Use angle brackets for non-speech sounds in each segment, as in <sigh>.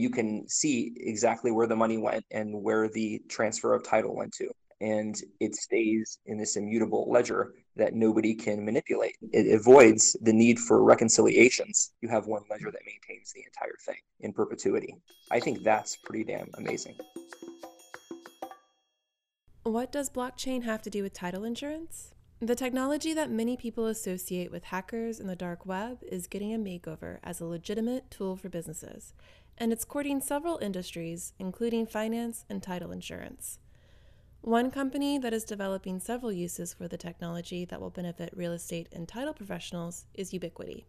you can see exactly where the money went and where the transfer of title went to. And it stays in this immutable ledger that nobody can manipulate. It avoids the need for reconciliations. You have one ledger that maintains the entire thing in perpetuity. I think that's pretty damn amazing. What does blockchain have to do with title insurance? The technology that many people associate with hackers and the dark web is getting a makeover as a legitimate tool for businesses, and it's courting several industries, including finance and title insurance. One company that is developing several uses for the technology that will benefit real estate and title professionals is Ubitquity.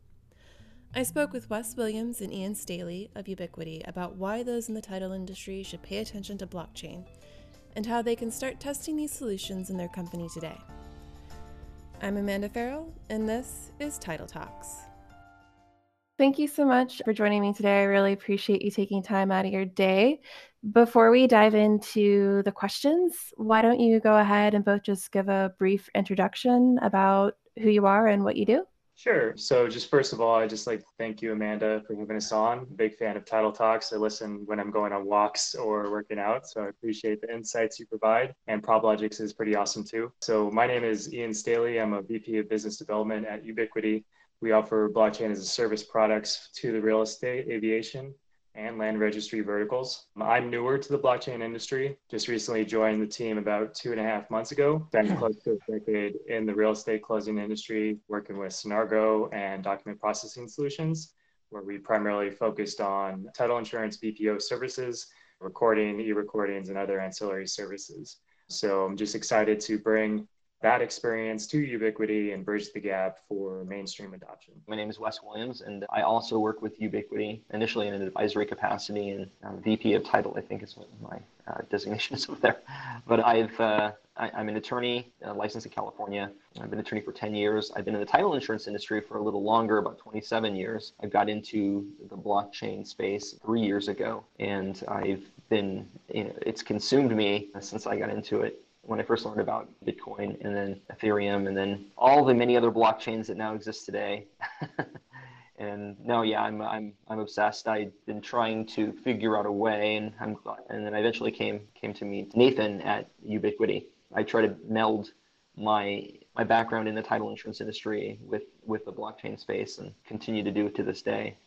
I spoke with Wes Williams and Ian Staley of Ubitquity about why those in the title industry should pay attention to blockchain and how they can start testing these solutions in their company today. I'm Amanda Farrell, and this is Title Talks. Thank you so much for joining me today. I really appreciate you taking time out of your day. Before we dive into the questions, why don't you go ahead and both just give a brief introduction about who you are and what you do? Sure. So, just first of all, I just like to thank you, Amanda, for having us on. Big fan of Title Talks. I listen when I'm going on walks or working out. So, I appreciate the insights you provide. And PropLogix is pretty awesome too. So, my name is Ian Staley. I'm a VP of Business Development at Ubitquity. We offer blockchain as a service products to the real estate, aviation, and land registry verticals. I'm newer to the blockchain industry. Just recently joined the team about two and a half months ago. Spent hmm. close to a decade in the real estate closing industry, working with Sonargo and document processing solutions, where we primarily focused on title insurance BPO services, recording, e-recordings, and other ancillary services. So I'm just excited to bring that experience to Ubitquity and bridge the gap for mainstream adoption. My name is Wes Williams, and I also work with Ubitquity, initially in an advisory capacity and um, VP of title, I think is what my uh, designation is <laughs> over there. But I've, uh, I, am an attorney uh, licensed in California. I've been an attorney for 10 years. I've been in the title insurance industry for a little longer, about 27 years. I got into the blockchain space three years ago, and I've been, you know, it's consumed me since I got into it when I first learned about Bitcoin and then Ethereum and then all the many other blockchains that now exist today. <laughs> and no, yeah, I'm, I'm, I'm obsessed. I've been trying to figure out a way and I'm, and then I eventually came, came to meet Nathan at Ubitquity. I try to meld my, my background in the title insurance industry with, with the blockchain space and continue to do it to this day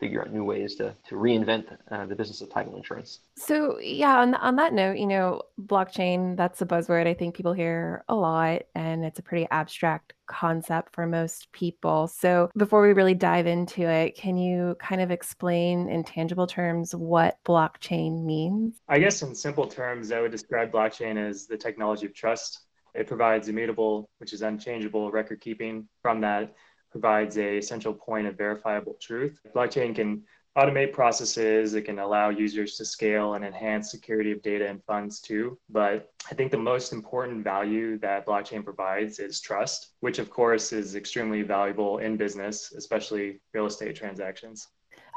figure out new ways to, to reinvent uh, the business of title insurance. So, yeah, on, on that note, you know, blockchain, that's a buzzword I think people hear a lot, and it's a pretty abstract concept for most people. So, before we really dive into it, can you kind of explain in tangible terms what blockchain means? I guess, in simple terms, I would describe blockchain as the technology of trust. It provides immutable, which is unchangeable record keeping. From that, provides a central point of verifiable truth. Blockchain can automate processes, it can allow users to scale and enhance security of data and funds too. But I think the most important value that blockchain provides is trust, which of course is extremely valuable in business, especially real estate transactions.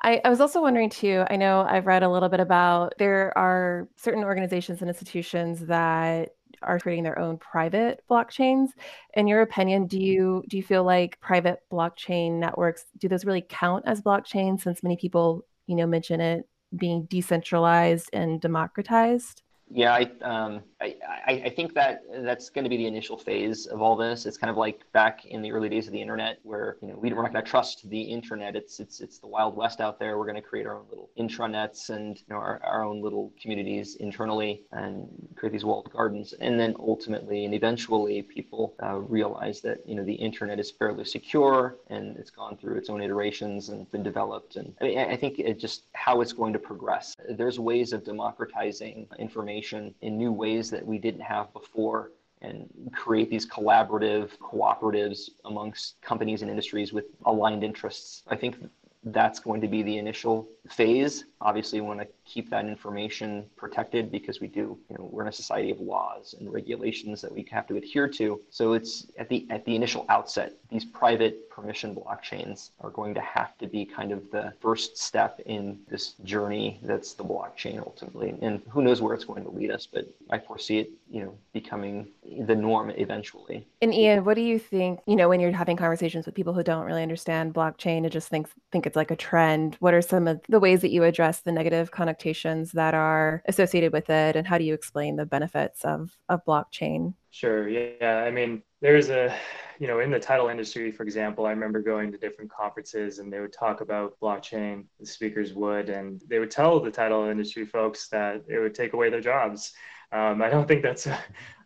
I, I, was also wondering too. I know I've read a little bit about there are certain organizations and institutions that are creating their own private blockchains. In your opinion, do you do you feel like private blockchain networks do those really count as blockchains since many people, you know, mention it being decentralized and democratized? Yeah, I, um, I, I, think that that's going to be the initial phase of all this. It's kind of like back in the early days of the internet, where you know we, we're not going to trust the internet. It's it's it's the wild west out there. We're going to create our own little intranets and you know our, our own little communities internally and create these walled gardens. And then ultimately and eventually, people uh, realize that you know the internet is fairly secure and it's gone through its own iterations and been developed. And I, mean, I think it just how it's going to progress. There's ways of democratizing information in new ways that we didn't have before and create these collaborative cooperatives amongst companies and industries with aligned interests. I think that's going to be the initial phase. Obviously, we want to keep that information protected because we do, you know, we're in a society of laws and regulations that we have to adhere to. So it's at the at the initial outset, these private permission blockchains are going to have to be kind of the first step in this journey that's the blockchain ultimately. And who knows where it's going to lead us, but I foresee it, you know, becoming the norm eventually. And Ian, what do you think, you know, when you're having conversations with people who don't really understand blockchain and just think think it's like a trend, what are some of the ways that you address the negative connotations that are associated with it and how do you explain the benefits of, of blockchain? Sure. Yeah. I mean, there's a, you know, in the title industry, for example, I remember going to different conferences and they would talk about blockchain, the speakers would, and they would tell the title industry folks that it would take away their jobs. Um, I don't think that's a,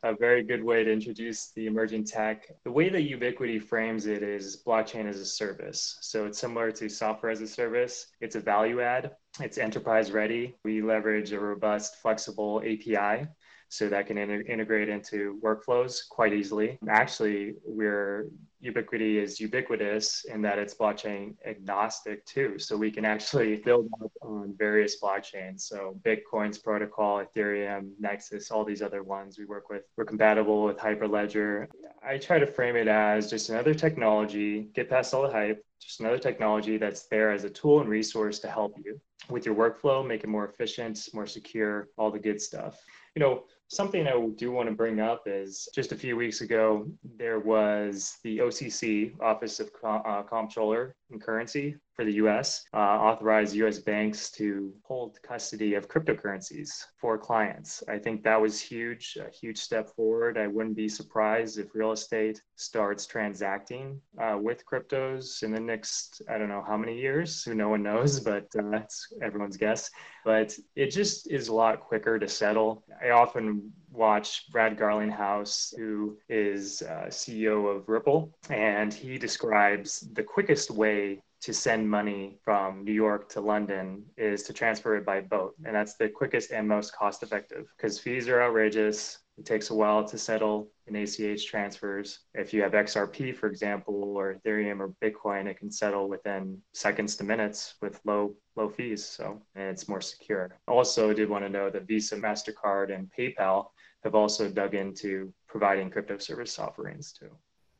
a, very good way to introduce the emerging tech. The way that Ubitquity frames it is blockchain as a service. So it's similar to software as a service. It's a value add. It's enterprise ready. We leverage a robust, flexible API so that can in- integrate into workflows quite easily. Actually, we're Ubitquity is ubiquitous in that it's blockchain agnostic too. So we can actually <laughs> build up on various blockchains. So Bitcoin's protocol, Ethereum, Nexus, all these other ones we work with. We're compatible with Hyperledger. I try to frame it as just another technology, get past all the hype, just another technology that's there as a tool and resource to help you with your workflow, make it more efficient, more secure, all the good stuff. You know, Something I do want to bring up is just a few weeks ago, there was the OCC, Office of uh, Comptroller Currency for the US, uh, authorized US banks to hold custody of cryptocurrencies for clients. I think that was huge, a huge step forward. I wouldn't be surprised if real estate starts transacting uh, with cryptos in the next, I don't know how many years, who no one knows, <laughs> but uh, that's everyone's guess. But it just is a lot quicker to settle. I often watch Brad Garlinghouse, who is uh, CEO of Ripple, and he describes the quickest way to send money from New York to London is to transfer it by boat. And that's the quickest and most cost effective because fees are outrageous. It takes a while to settle in ACH transfers. If you have XRP, for example, or Ethereum or Bitcoin, it can settle within seconds to minutes with low low fees. So and it's more secure. Also, I did want to know that Visa, Mastercard, and PayPal have also dug into providing crypto service offerings too.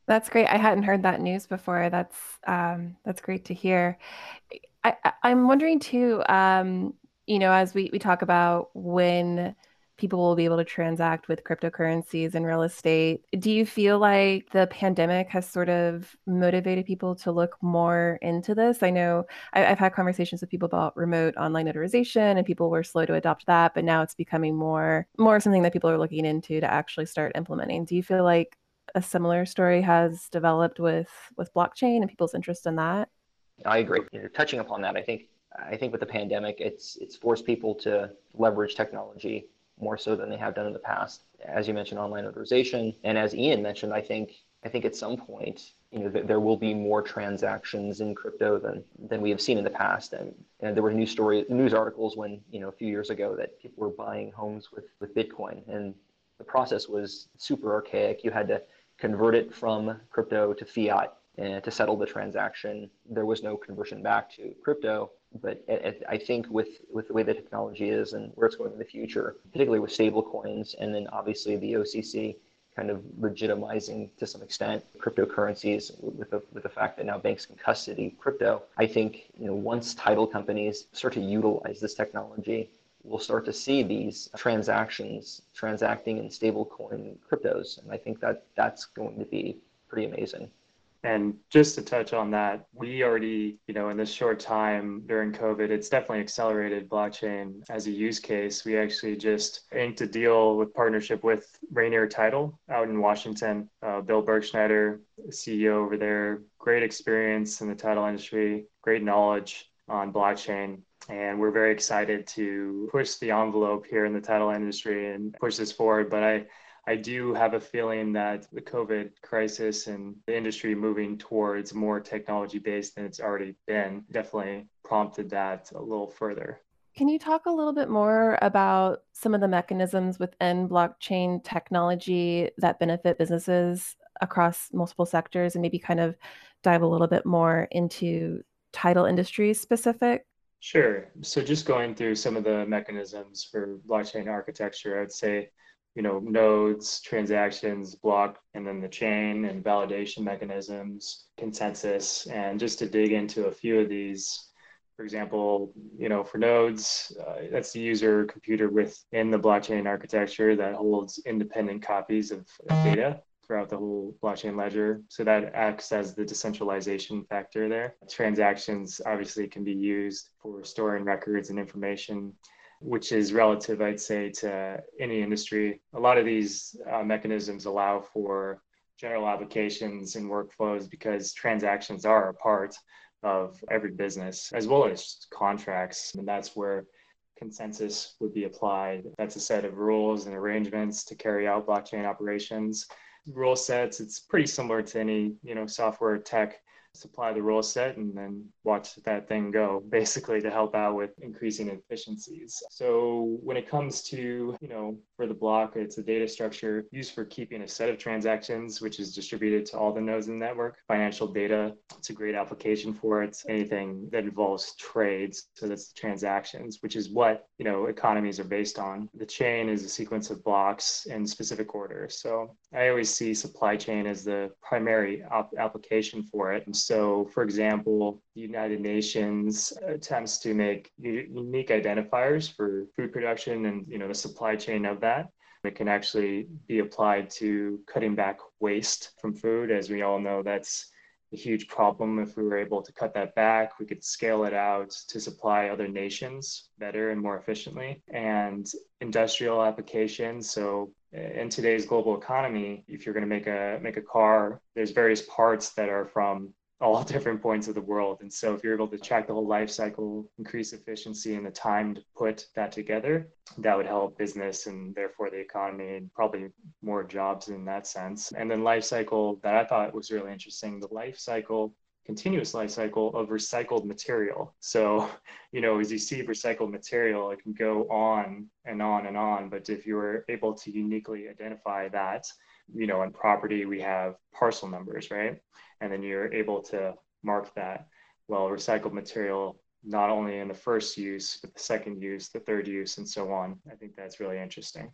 That's great. I hadn't heard that news before. That's um, that's great to hear. I, am wondering too. Um, you know, as we we talk about when people will be able to transact with cryptocurrencies and real estate. Do you feel like the pandemic has sort of motivated people to look more into this? I know I, have had conversations with people about remote online notarization, and people were slow to adopt that, but now it's becoming more more something that people are looking into to actually start implementing. Do you feel like a similar story has developed with with blockchain and people's interest in that? I agree. You know, touching upon that, I think I think with the pandemic, it's it's forced people to leverage technology more so than they have done in the past. As you mentioned, online notarization, and as Ian mentioned, I think I think at some point, you know, th- there will be more transactions in crypto than than we have seen in the past. And, and there were news story news articles when you know a few years ago that people were buying homes with with Bitcoin, and the process was super archaic. You had to convert it from crypto to fiat and to settle the transaction. There was no conversion back to crypto but I think with, with the way the technology is and where it's going in the future, particularly with stable coins, and then obviously the OCC kind of legitimizing to some extent cryptocurrencies with the, with the fact that now banks can custody crypto. I think you know once title companies start to utilize this technology, we'll start to see these transactions transacting in stablecoin cryptos, and I think that that's going to be pretty amazing. And just to touch on that, we already, you know, in this short time during COVID, it's definitely accelerated blockchain as a use case. We actually just inked a deal with partnership with Rainier Title out in Washington. Uh, Bill Bergschneider, CEO over there, great experience in the title industry, great knowledge on blockchain. And we're very excited to push the envelope here in the title industry and push this forward. But I, I do have a feeling that the COVID crisis and the industry moving towards more technology based than it's already been definitely prompted that a little further. Can you talk a little bit more about some of the mechanisms within blockchain technology that benefit businesses across multiple sectors and maybe kind of dive a little bit more into title industry specific? Sure. So, just going through some of the mechanisms for blockchain architecture, I'd say you know, nodes, transactions, block, and then the chain and validation mechanisms, consensus, and just to dig into a few of these. For example, you know, for nodes, uh, that's the user computer within the blockchain architecture that holds independent copies of data. throughout the whole blockchain ledger. So that acts as the decentralization factor there. Transactions obviously can be used for storing records and information which is relative, I'd say, to any industry. A lot of these uh, mechanisms allow for general applications and workflows because transactions are a part of every business as well as contracts. And that's where consensus would be applied. That's a set of rules and arrangements to carry out blockchain operations. Rule sets, it's pretty similar to any, you know, software tech supply the rule set and then watch that thing go basically to help out with increasing efficiencies. So when it comes to, you know, for the block, it's a data structure used for keeping a set of transactions, which is distributed to all the nodes in the network. Financial data, it's a great application for it. Anything that involves trades, so that's the transactions, which is what, you know, economies are based on. The chain is a sequence of blocks in specific order. So I always see supply chain as the primary op- application for it. So, for example, the United Nations attempts to make unique identifiers for food production and you know the supply chain of that. It can actually be applied to cutting back waste from food. As we all know, that's a huge problem. If we were able to cut that back, we could scale it out to supply other nations better and more efficiently. And industrial applications. So eh, in today's global economy, if you're going to make a make a car, there's various parts that are from all <laughs> different points of the world. And so if you're able to track the whole life cycle, increase efficiency and the time to put that together, that would help business and therefore the economy and probably more jobs in that sense. And then life cycle that I thought was really interesting, the life cycle continuous life cycle of recycled material. So, <laughs> you know, as you see recycled material, it can go on and on and on. But if you were able to uniquely identify that, you know, on property, we have parcel numbers, right? And then you're able to mark that. Well, recycled material, not only in the first use, but the second use, the third use, and so on. I think that's really interesting.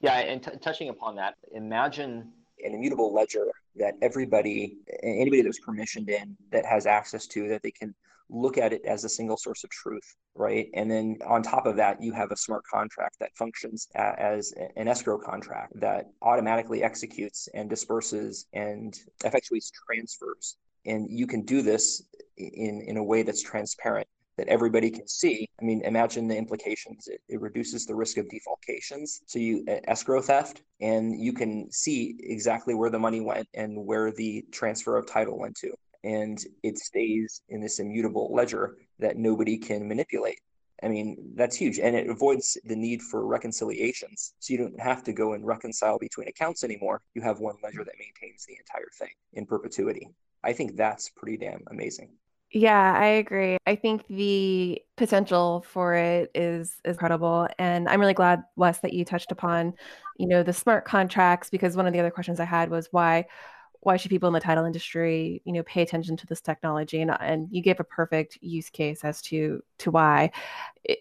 Yeah, and t- touching upon that, imagine an immutable ledger that everybody, anybody that was permissioned in, that has access to, that they can look at it as a single source of truth, right? And then on top of that, you have a smart contract that functions as an escrow contract that automatically executes and disperses and effectuates transfers. And you can do this in, in a way that's transparent that everybody can see. I mean, imagine the implications. It, it reduces the risk of defalcations. So you escrow theft, and you can see exactly where the money went and where the transfer of title went to and it stays in this immutable ledger that nobody can manipulate. I mean, that's huge. And it avoids the need for reconciliations. So you don't have to go and reconcile between accounts anymore. You have one ledger that maintains the entire thing in perpetuity. I think that's pretty damn amazing. Yeah, I agree. I think the potential for it is incredible. And I'm really glad, Wes, that you touched upon, you know, the smart contracts, because one of the other questions I had was why why should people in the title industry you know pay attention to this technology? And, and you gave a perfect use case as to to why.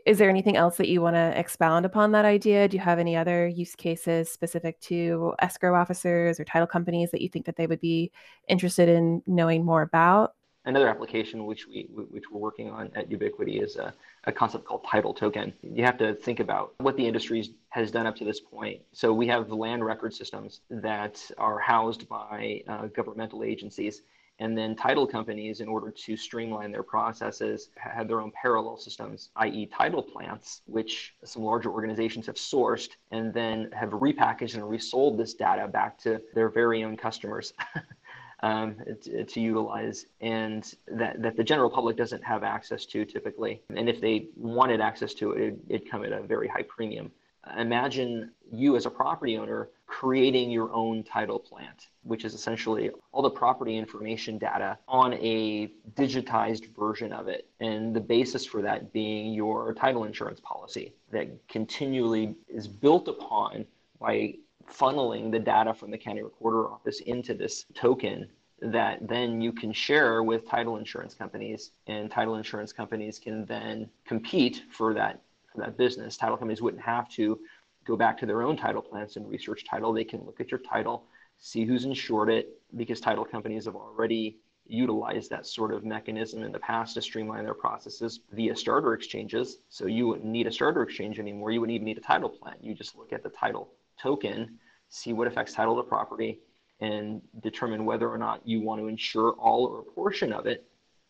Is there anything else that you want to expound upon that idea? Do you have any other use cases specific to escrow officers or title companies that you think that they would be interested in knowing more about? Another application which we which we're working on at ubitquity is a, a concept called title token. You have to think about what the industry has done up to this point. So we have land record systems that are housed by uh, governmental agencies and then title companies in order to streamline their processes had their own parallel systems i.e title plants which some larger organizations have sourced and then have repackaged and resold this data back to their very own customers <laughs> um, to, to, utilize and that, that the general public doesn't have access to typically. And if they wanted access to it, it'd, it'd come at a very high premium. Imagine you as a property owner creating your own title plant, which is essentially all the property information data on a digitized version of it. And the basis for that being your title insurance policy that continually is built upon by funneling the data from the county recorder office into this token that then you can share with title insurance companies and title insurance companies can then compete for that for that business. Title companies wouldn't have to go back to their own title plants and research title. They can look at your title see who's insured it because title companies have already utilized that sort of mechanism in the past to streamline their processes via starter exchanges. So you wouldn't need a starter exchange anymore. You wouldn't even need a title plan. You just look at the title token, see what affects title to property, and determine whether or not you want to insure all or a portion of it,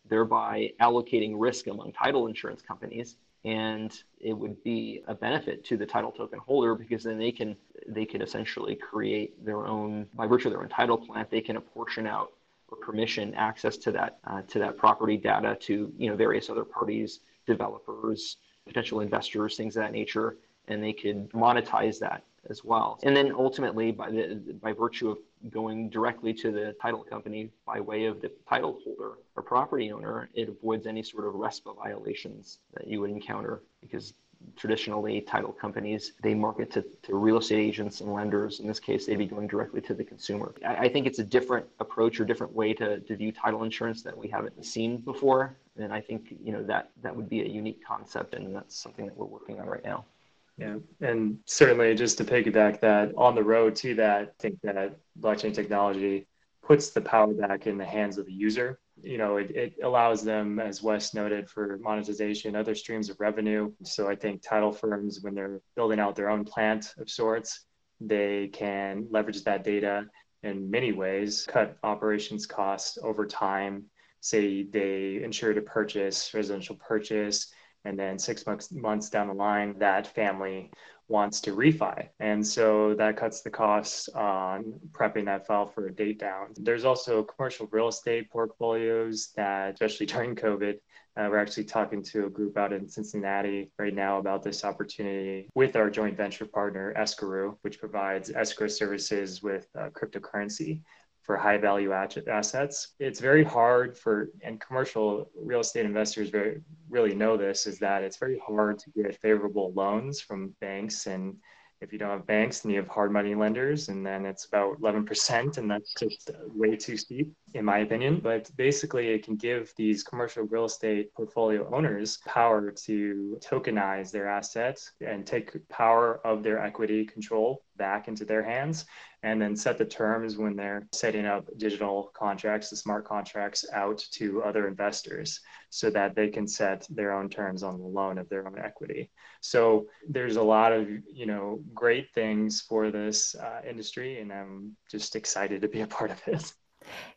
thereby allocating risk among title insurance companies. And it would be a benefit to the title token holder because then they can they can essentially create their own by virtue of their own title plant, they can apportion out or permission access to that uh, to that property data to you know various other parties, developers, potential investors, things of that nature, and they could monetize that as well. And then ultimately, by the by virtue of going directly to the title company by way of the title holder or property owner, it avoids any sort of RESPA violations that you would encounter because traditionally title companies they market to, to real estate agents and lenders. In this case they'd be going directly to the consumer. I, I, think it's a different approach or different way to, to view title insurance that we haven't seen before. And i think you know that that would be a unique concept and that's something that we're working on right now yeah, and certainly just to piggyback that on the road to that, I think that blockchain technology puts the power back in the hands of the user. You know, it, it allows them, as Wes noted, for monetization, other streams of revenue. So I think title firms, when they're building out their own plant of sorts, they can leverage that data in many ways, cut operations costs over time. Say they insure to purchase, residential purchase, and then six months months down the line that family wants to refi. And so that cuts the costs on prepping that file for a date down. There's also commercial real estate portfolios that especially during covid uh, we're actually talking to a group out in Cincinnati right now about this opportunity with our joint venture partner, Escrow, which provides escrow services with uh, cryptocurrency for high value assets. It's very hard for, and commercial real estate investors very, really know this, is that it's very hard to get favorable loans from banks and if you don't have banks, then you have hard money lenders, and then it's about 11%, and that's just way too steep, in my opinion. But basically, it can give these commercial real estate portfolio owners power to tokenize their assets and take power of their equity control back into their hands and then set the terms when they're setting up digital contracts, the smart contracts out to other investors so that they can set their own terms on the loan of their own equity. So there's a lot of, you know, great things for this uh, industry and I'm just excited to be a part of it. <laughs>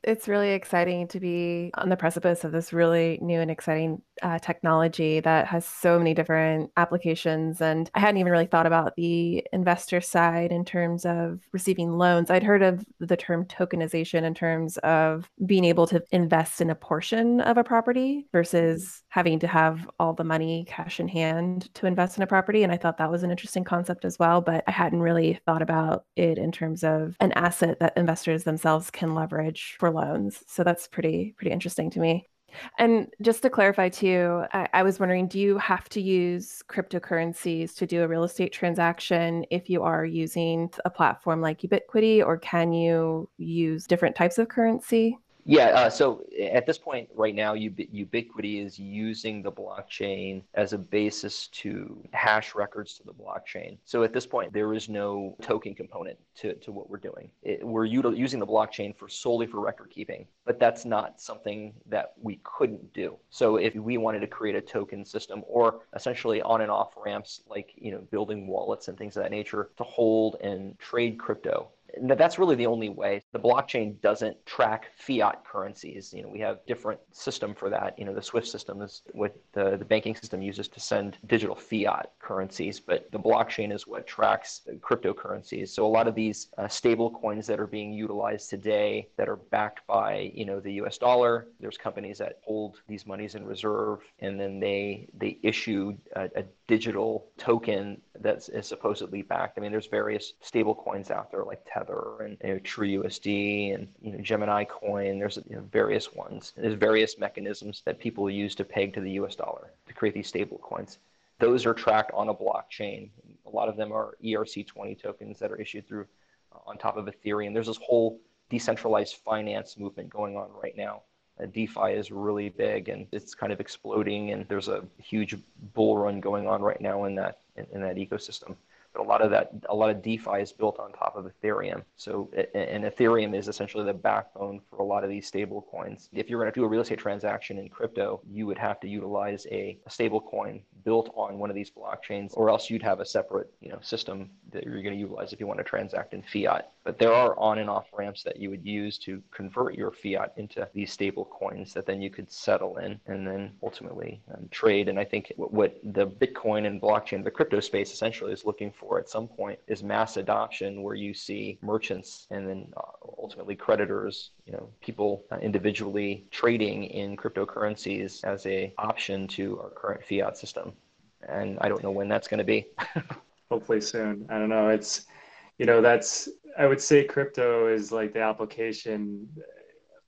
It's really exciting to be on the precipice of this really new and exciting uh, technology that has so many different applications. And I hadn't even really thought about the investor side in terms of receiving loans. I'd heard of the term tokenization in terms of being able to invest in a portion of a property versus having to have all the money cash in hand to invest in a property. And I thought that was an interesting concept as well. But I hadn't really thought about it in terms of an asset that investors themselves can leverage for loans. So that's pretty, pretty interesting to me. And just to clarify too, I, I, was wondering do you have to use cryptocurrencies to do a real estate transaction if you are using a platform like Ubitquity, or can you use different types of currency? Yeah, uh, so at this point right now, Ubitquity is using the blockchain as a basis to hash records to the blockchain. So at this point, there is no token component to, to what we're doing. It, we're util- using the blockchain for solely for record keeping, but that's not something that we couldn't do. So if we wanted to create a token system or essentially on and off ramps, like you know building wallets and things of that nature to hold and trade crypto that's really the only way. The blockchain doesn't track fiat currencies. You know, we have different system for that. You know, the SWIFT system is what the, the banking system uses to send digital fiat currencies, but the blockchain is what tracks cryptocurrencies. So a lot of these uh, stable coins that are being utilized today that are backed by, you know, the US dollar, there's companies that hold these monies in reserve and then they they issue a, a digital token that is supposedly backed. I mean, there's various stable coins out there like Tether and you know, TrueUSD and you know, Gemini Coin. There's you know, various ones. There's various mechanisms that people use to peg to the US dollar to create these stable coins. Those are tracked on a blockchain. A lot of them are ERC20 tokens that are issued through uh, on top of Ethereum. There's this whole decentralized finance movement going on right now uh, DeFi is really big and it's kind of exploding, and there's a huge bull run going on right now in that in, in that ecosystem. But a lot of that, a lot of DeFi is built on top of Ethereum. So, and Ethereum is essentially the backbone for a lot of these stable coins. If you're going to do a real estate transaction in crypto, you would have to utilize a, a stable coin built on one of these blockchains, or else you'd have a separate you know system that you're going to utilize if you want to transact in fiat. But there are on and off ramps that you would use to convert your fiat into these stable coins that then you could settle in and then ultimately um, trade. And I think what the Bitcoin and blockchain, the crypto space essentially is looking for at some point is mass adoption where you see merchants and then uh, ultimately creditors, you know, people uh, individually trading in cryptocurrencies as a option to our current fiat system. And I don't know when that's going to be. <laughs> Hopefully soon. I don't know. It's, you know, that's, I would say crypto is like the application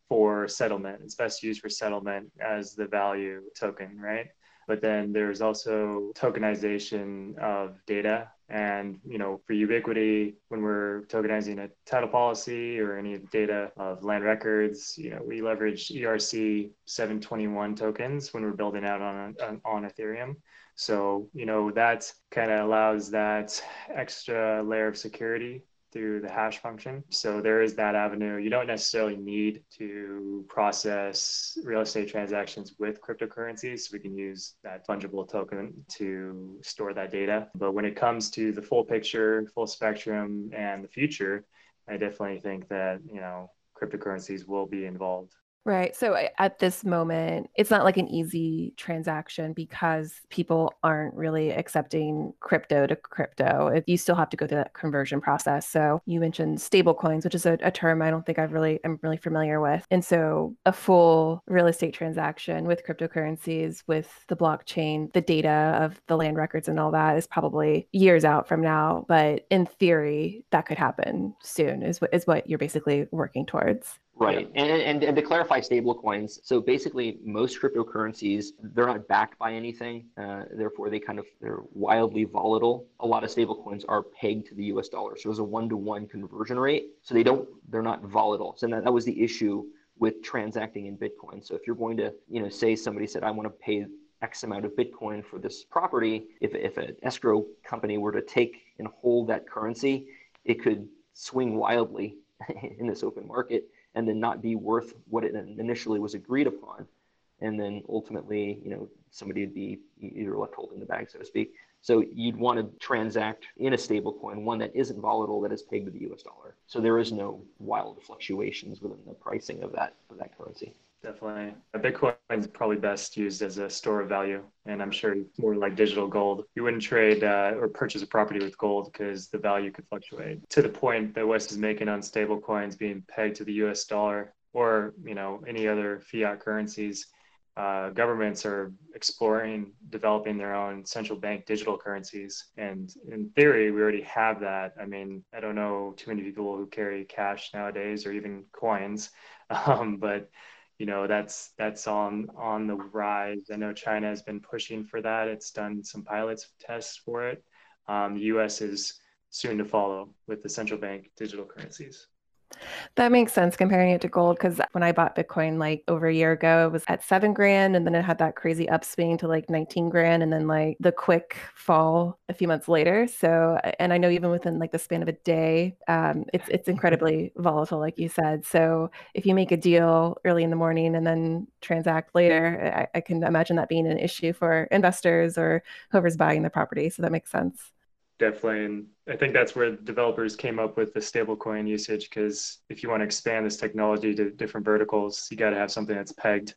for settlement. It's best used for settlement as the value token, right? But then there's also tokenization of data. And, you know, for Ubitquity, when we're tokenizing a title policy or any data of land records, you know, we leverage ERC 721 tokens when we're building out on, on, on Ethereum. So, you know, that kind of allows that extra layer of security through the hash function. So there is that avenue. You don't necessarily need to process real estate transactions with cryptocurrencies. We can use that fungible token to store that data. But when it comes to the full picture, full spectrum, and the future, I definitely think that, you know, cryptocurrencies will be involved. Right. So at this moment, it's not like an easy transaction because people aren't really accepting crypto to crypto. You still have to go through that conversion process. So you mentioned stable coins, which is a, a term I don't think I've really I'm really familiar with. And so a full real estate transaction with cryptocurrencies, with the blockchain, the data of the land records and all that is probably years out from now. But in theory, that could happen soon, is is what you're basically working towards. Right. And, and, and to clarify stablecoins, so basically most cryptocurrencies, they're not backed by anything. Uh, therefore, they kind of, they're wildly volatile. A lot of stablecoins are pegged to the US dollar. So there's a one-to-one conversion rate. So they don't, they're not volatile. So that, that was the issue with transacting in Bitcoin. So if you're going to, you know, say somebody said, I want to pay X amount of Bitcoin for this property, if, if an escrow company were to take and hold that currency, it could swing wildly <laughs> in this open market and then not be worth what it initially was agreed upon. And then ultimately, you know, somebody would be either left holding the bag, so to speak. So you'd want to transact in a stable coin, one that isn't volatile, that is pegged to the US dollar. So there is no wild fluctuations within the pricing of that of that currency. Definitely. Bitcoin is probably best used as a store of value. And I'm sure more like digital gold. You wouldn't trade uh, or purchase a property with gold because the value could fluctuate. To the point that Wes is making on stable coins being pegged to the US dollar or, you know, any other fiat currencies, uh, governments are exploring developing their own central bank digital currencies. And in theory, we already have that. I mean, I don't know too many people who carry cash nowadays or even coins, <laughs> um, but you know that's that's on on the rise. I know China has been pushing for that. It's done some pilots tests for it. Um, the U.S. is soon to follow with the central bank digital currencies. That makes sense comparing it to gold because when I bought Bitcoin like over a year ago, it was at seven grand and then it had that crazy upswing to like 19 grand and then like the quick fall a few months later. So, and I know even within like the span of a day, um, it's, it's incredibly volatile, like you said. So if you make a deal early in the morning and then transact later, I, I can imagine that being an issue for investors or whoever's buying the property. So that makes sense definitely and i think that's where developers came up with the stablecoin usage because if you want to expand this technology to different verticals you got to have something that's pegged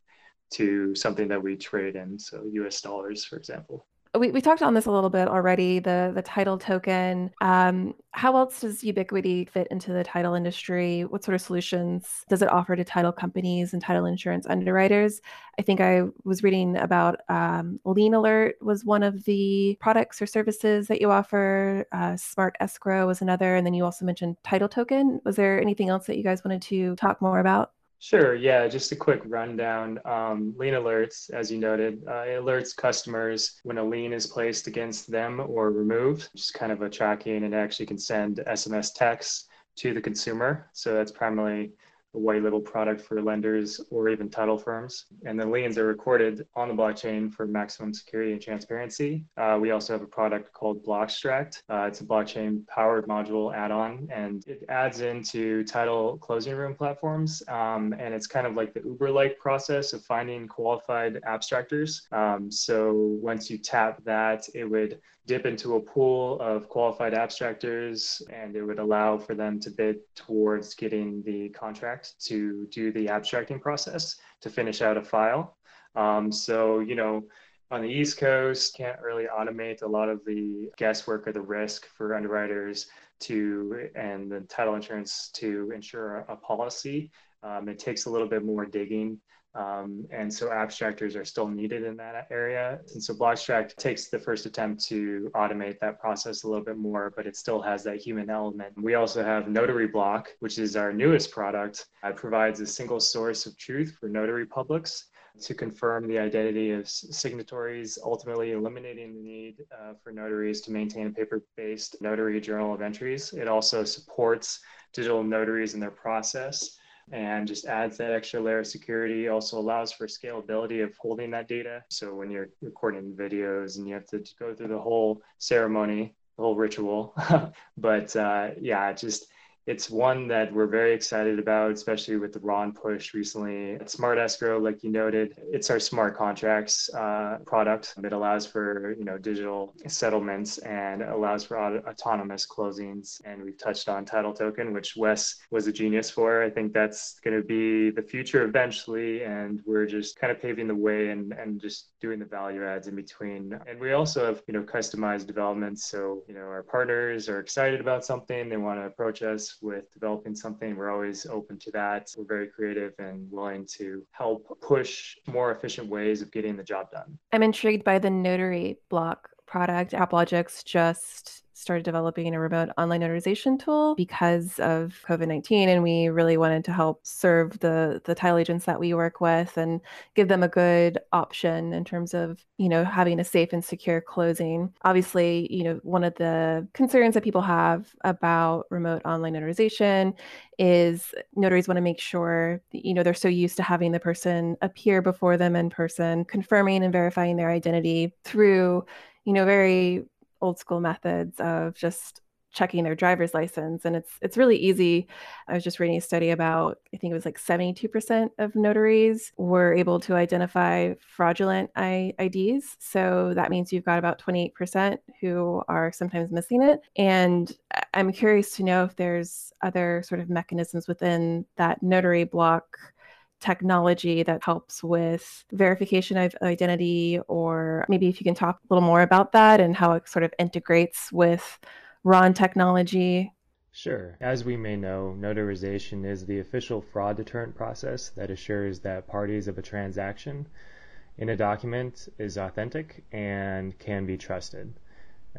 to something that we trade in so us dollars for example we, we talked on this a little bit already the the title token. Um, how else does ubitquity fit into the title industry? What sort of solutions does it offer to title companies and title insurance underwriters? I think i was reading about um, lien alert was one of the products or services that you offer. Uh, smart escrow was another and then you also mentioned title token. Was there anything else that you guys wanted to talk more about Sure. Yeah. Just a quick rundown. Um, lien alerts, as you noted, uh, alerts customers when a lien is placed against them or removed, just kind of a tracking and actually can send SMS texts to the consumer. So that's primarily a white label product for lenders or even title firms. And the liens are recorded on the blockchain for maximum security and transparency. Uh, we also have a product called Blockstract. Uh, it's a blockchain powered module add on, and it adds into title closing room platforms. Um, and it's kind of like the Uber like process of finding qualified abstractors. Um, so once you tap that, it would dip into a pool of qualified abstractors and it would allow for them to bid towards getting the contract to do the abstracting process to finish out a file. Um, so, you know, on the East Coast, can't really automate a lot of the guesswork or the risk for underwriters to and the title insurance to ensure a policy. Um, it takes a little bit more digging um, and so abstractors are still needed in that area. And so Blockstract takes the first attempt to automate that process a little bit more, but it still has that human element. We also have Notary Block, which is our newest product. It provides a single source of truth for notary publics to confirm the identity of signatories, ultimately eliminating the need uh, for notaries to maintain a paper-based notary journal of entries. It also supports digital notaries in their process and just adds that extra layer of security. Also allows for scalability of holding that data. So when you're recording videos and you have to go through the whole ceremony, the whole ritual, <laughs> but uh, yeah, just it's one that we're very excited about, especially with the RON push recently. Smart Escrow, like you noted, it's our smart contracts uh, product. that allows for you know digital settlements and allows for auto- autonomous closings. And we've touched on Title Token, which Wes was a genius for. I think that's going to be the future eventually, and we're just kind of paving the way and and just doing the value adds in between. And we also have you know customized developments. So you know our partners are excited about something, they want to approach us with developing something, we're always open to that. We're very creative and willing to help push more efficient ways of getting the job done. I'm intrigued by the notary block product. PropLogix just started developing a remote online notarization tool because of COVID-19 and we really wanted to help serve the the title agents that we work with and give them a good option in terms of, you know, having a safe and secure closing. Obviously, you know, one of the concerns that people have about remote online notarization is notaries want to make sure, you know, they're so used to having the person appear before them in person, confirming and verifying their identity through you know very old school methods of just checking their driver's license and it's it's really easy. I was just reading a study about i think it was like 72% of notaries were able to identify fraudulent I- ids so that means you've got about 28% who are sometimes missing it and i'm curious to know if there's other sort of mechanisms within that notary block technology that helps with verification of identity, or maybe if you can talk a little more about that and how it sort of integrates with RON technology. Sure. As we may know, notarization is the official fraud deterrent process that assures that parties of a transaction in a document is authentic and can be trusted.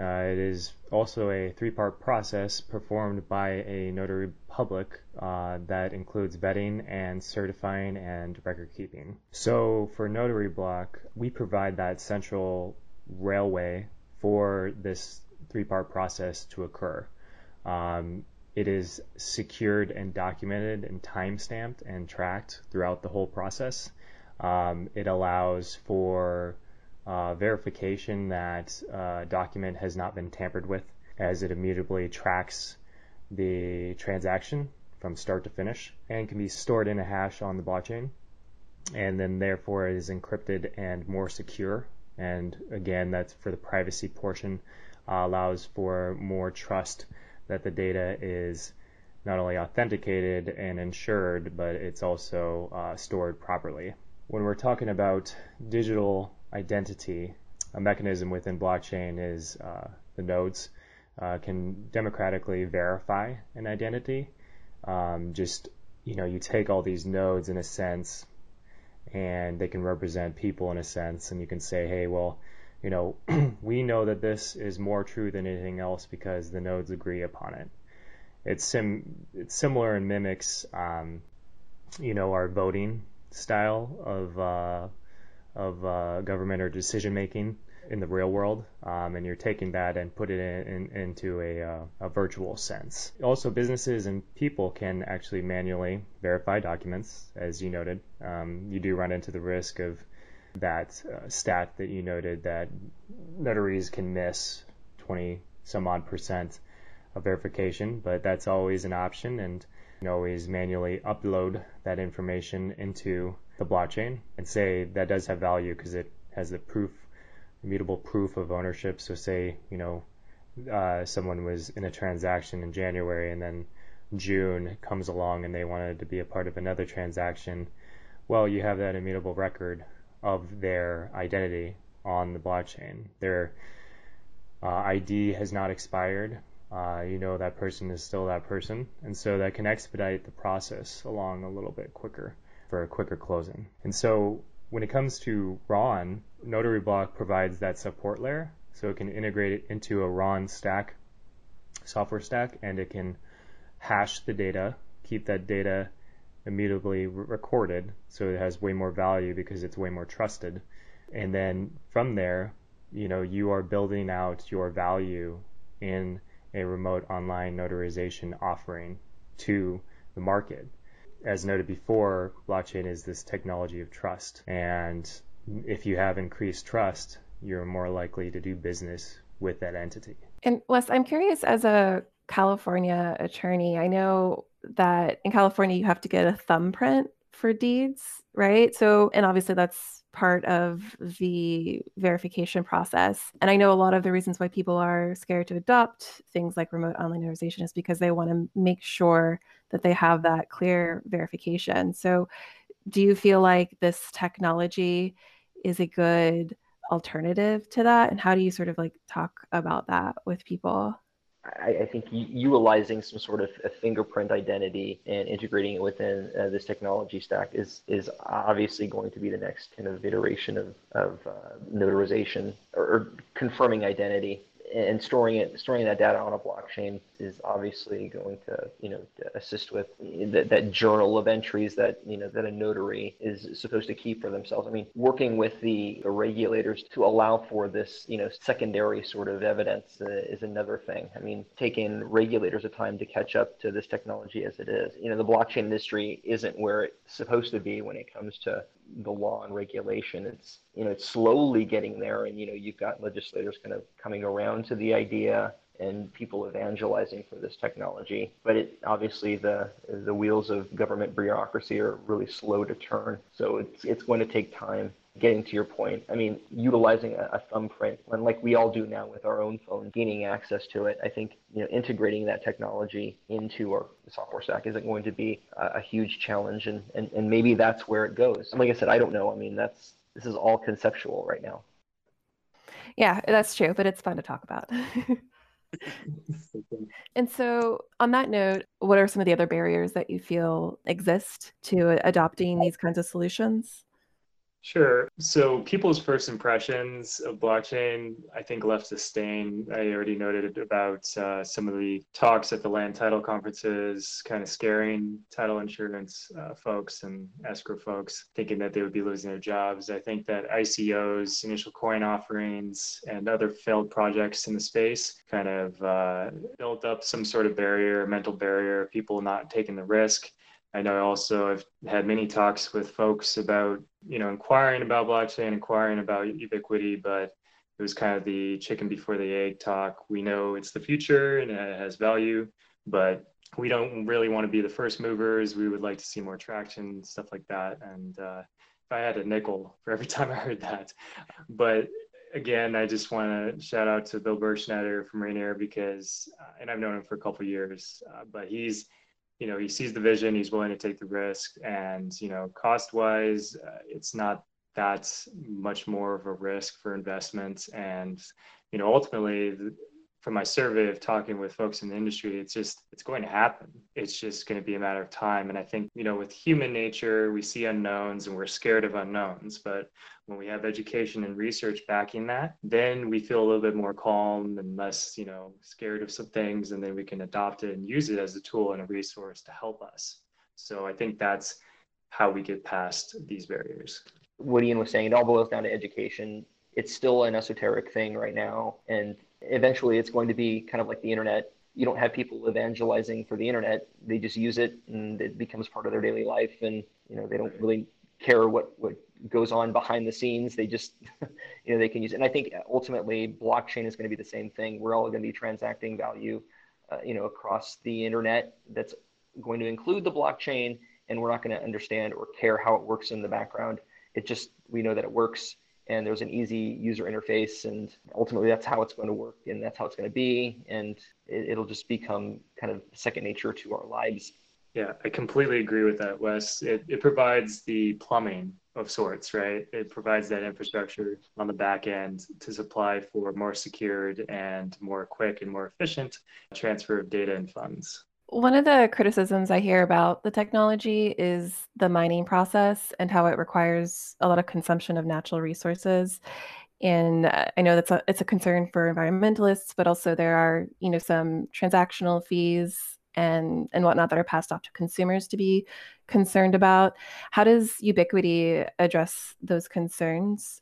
Uh, it is also a three-part process performed by a notary public uh, that includes vetting and certifying and record keeping. So for Notary Block, we provide that central railway for this three-part process to occur. Um, it is secured and documented and time-stamped and tracked throughout the whole process. Um, it allows for uh, verification that uh, document has not been tampered with as it immutably tracks the transaction from start to finish and can be stored in a hash on the blockchain. And then therefore it is encrypted and more secure. And again that's for the privacy portion uh, allows for more trust that the data is not only authenticated and insured but it's also uh, stored properly. When we're talking about digital identity, a mechanism within blockchain is uh, the nodes uh, can democratically verify an identity. Um, just you know, you take all these nodes in a sense, and they can represent people in a sense, and you can say, hey, well, you know, <clears throat> we know that this is more true than anything else because the nodes agree upon it. It's sim it's similar and mimics, um, you know, our voting style of uh, of uh, government or decision making. in the real world, um, and you're taking that and put it in, in, into a, uh, a virtual sense. Also, businesses and people can actually manually verify documents, as you noted. Um, you do run into the risk of that uh, stat that you noted that notaries can miss 20 some odd percent of verification, but that's always an option, and you can always manually upload that information into the blockchain and say that does have value because it has the proof, immutable proof of ownership. So say, you know, uh, someone was in a transaction in January and then June comes along and they wanted to be a part of another transaction. Well, you have that immutable record of their identity on the blockchain. Their uh, ID has not expired. Uh, you know that person is still that person, and so that can expedite the process along a little bit quicker for a quicker closing. And so when it comes to RON, Notary Block provides that support layer, so it can integrate it into a RON stack, software stack, and it can hash the data, keep that data immutably recorded, so it has way more value because it's way more trusted. And then from there, you know, you are building out your value in a remote online notarization offering to the market as noted before, blockchain is this technology of trust. And if you have increased trust, you're more likely to do business with that entity. And Wes, I'm curious as a California attorney, I know that in California you have to get a thumbprint for deeds, right? So, and obviously that's part of the verification process. And I know a lot of the reasons why people are scared to adopt things like remote online notarization is because they want to make sure that they have that clear verification. So, do you feel like this technology is a good alternative to that? And how do you sort of like talk about that with people? I, I, think utilizing some sort of a fingerprint identity and integrating it within uh, this technology stack is is obviously going to be the next kind of iteration of, of uh, notarization or, or confirming identity and storing it, storing that data on a blockchain is obviously going to, you know, assist with that, that journal of entries that, you know, that a notary is supposed to keep for themselves. I mean, working with the, the regulators to allow for this, you know, secondary sort of evidence uh, is another thing. I mean, taking regulators a time to catch up to this technology as it is. You know, the blockchain industry isn't where it's supposed to be when it comes to the law and regulation. It's you know it's slowly getting there, and you know you've got legislators kind of coming around to the idea and people evangelizing for this technology. But it obviously the the wheels of government bureaucracy are really slow to turn, so it's it's going to take time getting to your point, I mean, utilizing a, a, thumbprint, and like we all do now with our own phone, gaining access to it, I think you know integrating that technology into our software stack isn't going to be a, a huge challenge, and, and and maybe that's where it goes. And like I said, I don't know. I mean, that's this is all conceptual right now. Yeah, that's true, but it's fun to talk about. <laughs> and so, on that note, what are some of the other barriers that you feel exist to adopting these kinds of solutions? Sure. So people's first impressions of blockchain, I think, left a stain. I already noted about uh, some of the talks at the land title conferences, kind of scaring title insurance uh, folks and escrow folks, thinking that they would be losing their jobs. I think that ICOs, initial coin offerings, and other failed projects in the space kind of uh, built up some sort of barrier, mental barrier, people not taking the risk. I know also I've had many talks with folks about, you know, inquiring about blockchain, inquiring about Ubitquity, but it was kind of the chicken before the egg talk. We know it's the future and it has value, but we don't really want to be the first movers. We would like to see more traction, stuff like that. And uh, if I had a nickel for every <laughs> time I heard that, but again, I just want to shout out to Bill Bergschneider from Rainier because, uh, and I've known him for a couple years, uh, but he's you know he sees the vision he's willing to take the risk and you know cost wise uh, it's not that much more of a risk for investments. And you know ultimately from my survey of talking with folks in the industry, it's just it's going to happen. It's just going to be a matter of time. And I think you know with human nature, we see unknowns and we're scared of unknowns. But when we have education and research backing that, then we feel a little bit more calm and less you know scared of some things, and then we can adopt it and use it as a tool and a resource to help us. So I think that's how we get past these barriers. What Ian was saying, it all boils down to education it's still an esoteric thing right now. And eventually it's going to be kind of like the internet. You don't have people evangelizing for the internet. They just use it and it becomes part of their daily life. And, you know, they don't really care what, what goes on behind the scenes. They just, <laughs> you know, they can use it. And I think ultimately blockchain is going to be the same thing. We're all going to be transacting value, uh, you know, across the internet. That's going to include the blockchain, and we're not going to understand or care how it works in the background. It just we know that it works, and there's an easy user interface, and ultimately that's how it's going to work, and that's how it's going to be, and it, it'll just become kind of second nature to our lives. Yeah, I completely agree with that, Wes. It, it provides the plumbing of sorts, right? It provides that infrastructure on the back end to supply for more secured and more quick and more efficient transfer of data and funds. One of the criticisms I hear about the technology is the mining process and how it requires a lot of consumption of natural resources. And uh, I know that's a, it's a concern for environmentalists, but also there are you know some transactional fees and and whatnot that are passed off to consumers to be concerned about. How does Ubitquity address those concerns?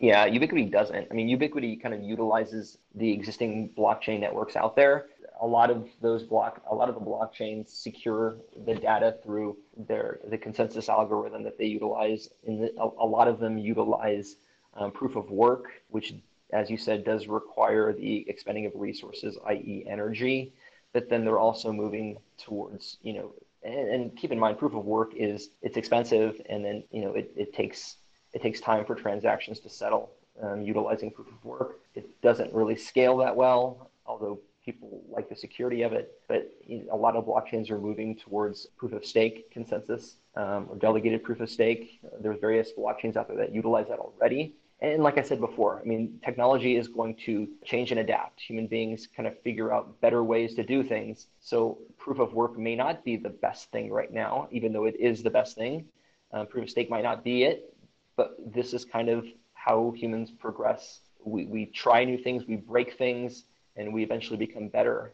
Yeah, Ubitquity doesn't. I mean, Ubitquity kind of utilizes the existing blockchain networks out there. A lot of those block, a lot of the blockchains secure the data through their the consensus algorithm that they utilize. In the, a, a lot of them utilize um, proof of work, which, as you said, does require the expending of resources, i.e., energy. But then they're also moving towards, you know, and, and keep in mind, proof of work is it's expensive, and then you know it, it takes it takes time for transactions to settle um, utilizing proof of work. It doesn't really scale that well, although people like the security of it. But a lot of blockchains are moving towards proof of stake consensus um, or delegated proof of stake. There's various blockchains out there that utilize that already. And like I said before, I mean, technology is going to change and adapt. Human beings kind of figure out better ways to do things. So proof of work may not be the best thing right now, even though it is the best thing. Uh, proof of stake might not be it, but this is kind of how humans progress. We, we try new things, we break things, and we eventually become better.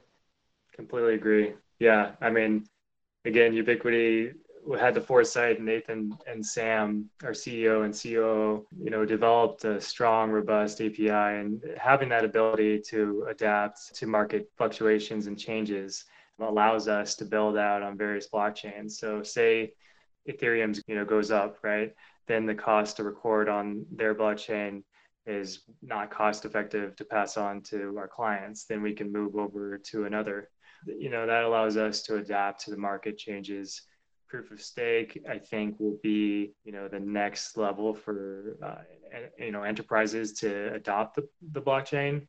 Completely agree. Yeah. I mean, again, Ubitquity had the foresight, Nathan and Sam, our CEO and COO, you know, developed a strong, robust API and having that ability to adapt to market fluctuations and changes allows us to build out on various blockchains. So say Ethereum's, you know, goes up, right? then the cost to record on their blockchain is not cost effective to pass on to our clients, then we can move over to another. You know, that allows us to adapt to the market changes. Proof of stake, I think, will be, you know, the next level for, uh, you know, enterprises to adopt the, the blockchain.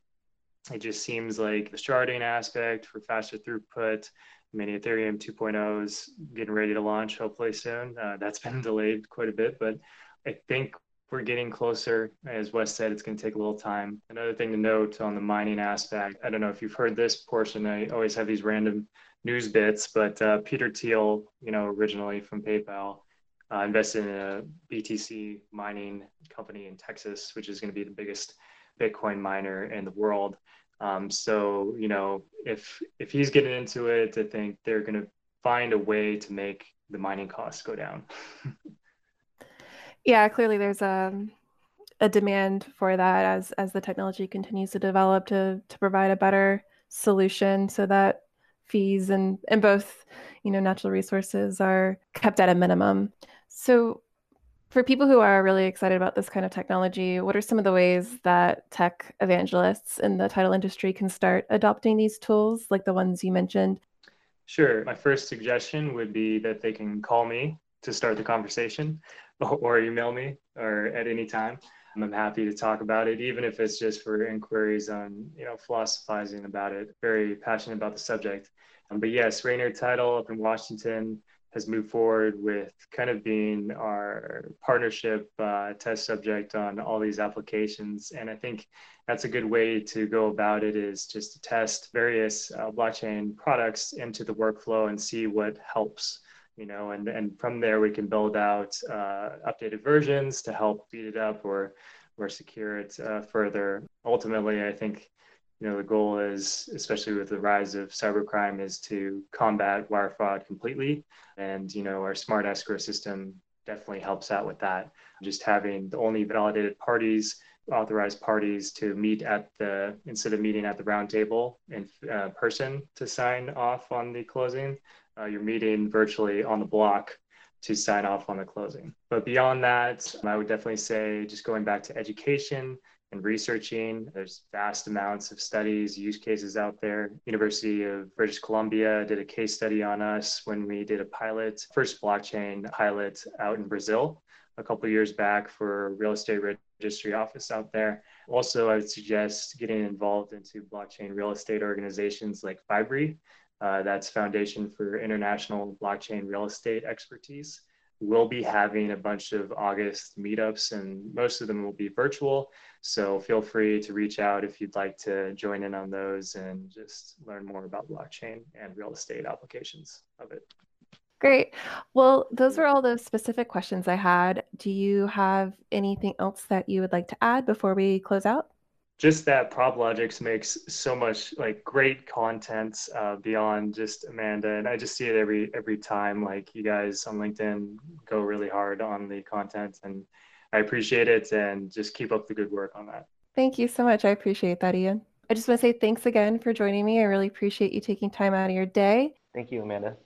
It just seems like the sharding aspect for faster throughput, mean, Ethereum 2.0 is getting ready to launch hopefully soon. Uh, that's <laughs> been delayed quite a bit, but I think we're getting closer. As Wes said, it's going to take a little time. Another thing to note on the mining aspect, I don't know if you've heard this portion. I always have these random news bits, but uh, Peter Thiel, you know, originally from PayPal, uh, invested in a BTC mining company in Texas, which is going to be the biggest Bitcoin miner in the world. Um, so you know, if if he's getting into it, I think they're going to find a way to make the mining costs go down. <laughs> yeah, clearly there's a a demand for that as as the technology continues to develop to to provide a better solution so that fees and and both you know natural resources are kept at a minimum. So for people who are really excited about this kind of technology, what are some of the ways that tech evangelists in the title industry can start adopting these tools, like the ones you mentioned? Sure. My first suggestion would be that they can call me to start the conversation <laughs> or email me or at any time. I'm happy to talk about it, even if it's just for inquiries on, you know, philosophizing about it. Very passionate about the subject. Um, but yes, Rainier Title up in Washington has moved forward with kind of being our partnership uh, test subject on all these applications. And I think that's a good way to go about it is just to test various uh, blockchain products into the workflow and see what helps. You know, and, and from there we can build out uh, updated versions to help speed it up or or secure it uh, further. Ultimately, I think you know the goal is especially with the rise of cybercrime is to combat wire fraud completely and you know our smart escrow system definitely helps out with that just having the only validated parties authorized parties to meet at the instead of meeting at the round table in uh, person to sign off on the closing. Uh, you're meeting virtually on the block to sign off on the closing. But beyond that, I would definitely say just going back to education and researching. There's vast amounts of studies, use cases out there. University of British Columbia did a case study on us when we did a pilot, first blockchain pilot out in Brazil a couple years back for real estate registry office out there. Also, I would suggest getting involved into blockchain real estate organizations like FIBREE. Uh, that's Foundation for International Blockchain Real Estate Expertise. We'll be having a bunch of August meetups, and most of them will be virtual. So feel free to reach out if you'd like to join in on those and just learn more about blockchain and real estate applications of it. Great. Well, those are all the specific questions I had. Do you have anything else that you would like to add before we close out? Just that PropLogix makes so much like great content uh, beyond just Amanda, and I just see it every every time. Like you guys on LinkedIn go really hard on the content, and I appreciate it. And just keep up the good work on that. Thank you so much. I appreciate that, Ian. I just want to say thanks again for joining me. I really appreciate you taking time out of your day. Thank you, Amanda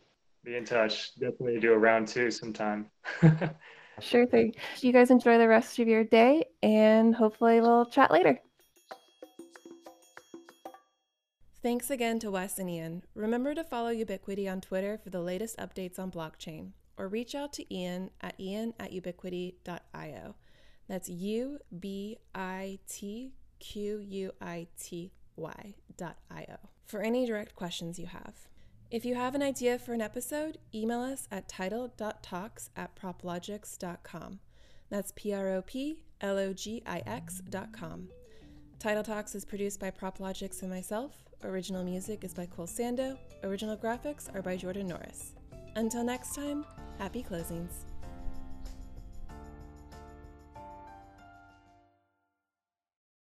be in touch. Definitely do a round two sometime. <laughs> sure thing. You guys enjoy the rest of your day and hopefully we'll chat later. Thanks again to Wes and Ian. Remember to follow Ubitquity on Twitter for the latest updates on blockchain or reach out to Ian at ian at ubitquity.io. That's U B I T Q U I T Y dot I-O for any direct questions you have. If you have an idea for an episode, email us at title.talks at proplogix.com. That's P R O P L O G I X.com. Title Talks is produced by PropLogix and myself. Original music is by Cole Sando. Original graphics are by Jordan Norris. Until next time, happy closings.